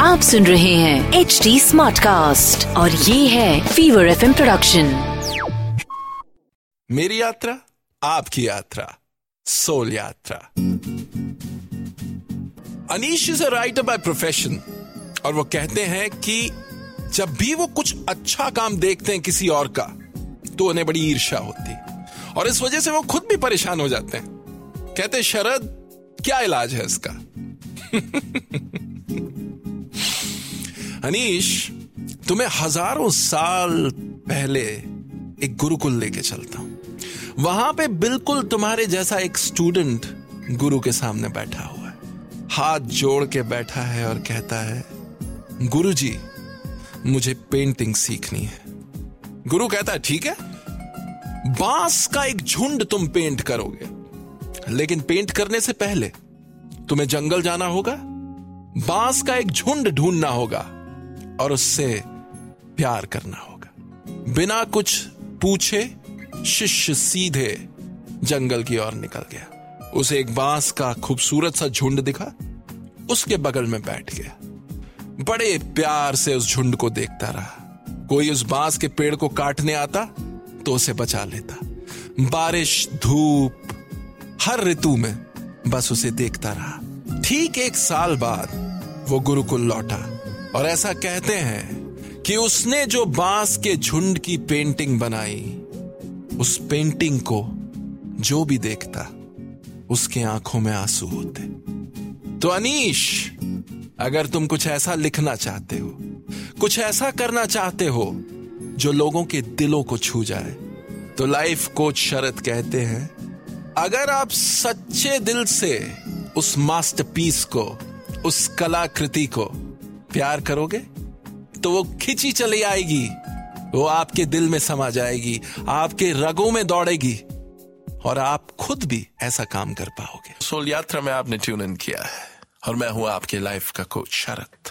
आप सुन रहे हैं एच डी स्मार्ट कास्ट और ये है फीवर एफ़ प्रोडक्शन मेरी यात्रा, आपकी यात्रा, सोल यात्रा। Anish is a writer by profession और वो कहते हैं कि जब भी वो कुछ अच्छा काम देखते हैं किसी और का तो उन्हें बड़ी ईर्ष्या होती। है और इस वजह से वो खुद भी परेशान हो जाते हैं। कहते शरद, क्या इलाज है इसका? अनीश तुम्हें हज़ारों साल पहले एक गुरुकुल लेके चलता हूँ। वहाँ पे बिल्कुल तुम्हारे जैसा एक स्टूडेंट गुरु के सामने बैठा हुआ है। हाथ जोड़ के बैठा है और कहता है, गुरुजी, मुझे पेंटिंग सीखनी है। गुरु कहता है, ठीक है बाँस का एक झुंड तुम पेंट करोगे। लेकिन पेंट करने से पहले तुम्हें जंगल जाना होगा, बाँस का एक झुंड ढूंढना होगा, और उससे प्यार करना होगा। बिना कुछ पूछे शिष्य सीधे जंगल की ओर निकल गया। उसे एक बाँस का खूबसूरत सा झुंड दिखा, उसके बगल में बैठ गया। बड़े प्यार से उस झुंड को देखता रहा। कोई उस बाँस के पेड़ को काटने आता तो उसे बचा लेता। बारिश, धूप, हर ऋतु में बस उसे देखता रहा। ठीक एक साल बाद वो गुरुकुल लौटा और ऐसा कहते हैं कि उसने जो बाँस के झुंड की पेंटिंग बनाई, उस पेंटिंग को जो भी देखता, उसके आँखों में आँसू होते। तो अनीश, अगर तुम कुछ ऐसा लिखना चाहते हो, कुछ ऐसा करना चाहते हो जो लोगों के दिलों को छू जाए। तो लाइफ कोच शरद कहते हैं, अगर आप सच्चे दिल से उस मास्टरपीस को, उस कलाकृति को प्यार करोगे तो वो खिंची चली आएगी। वो आपके दिल में समा जाएगी, आपके रगों में दौड़ेगी और आप खुद भी ऐसा काम कर पाओगे। सोल यात्रा में आपने ट्यून इन किया है और मैं हूँ आपके लाइफ का कोच शरद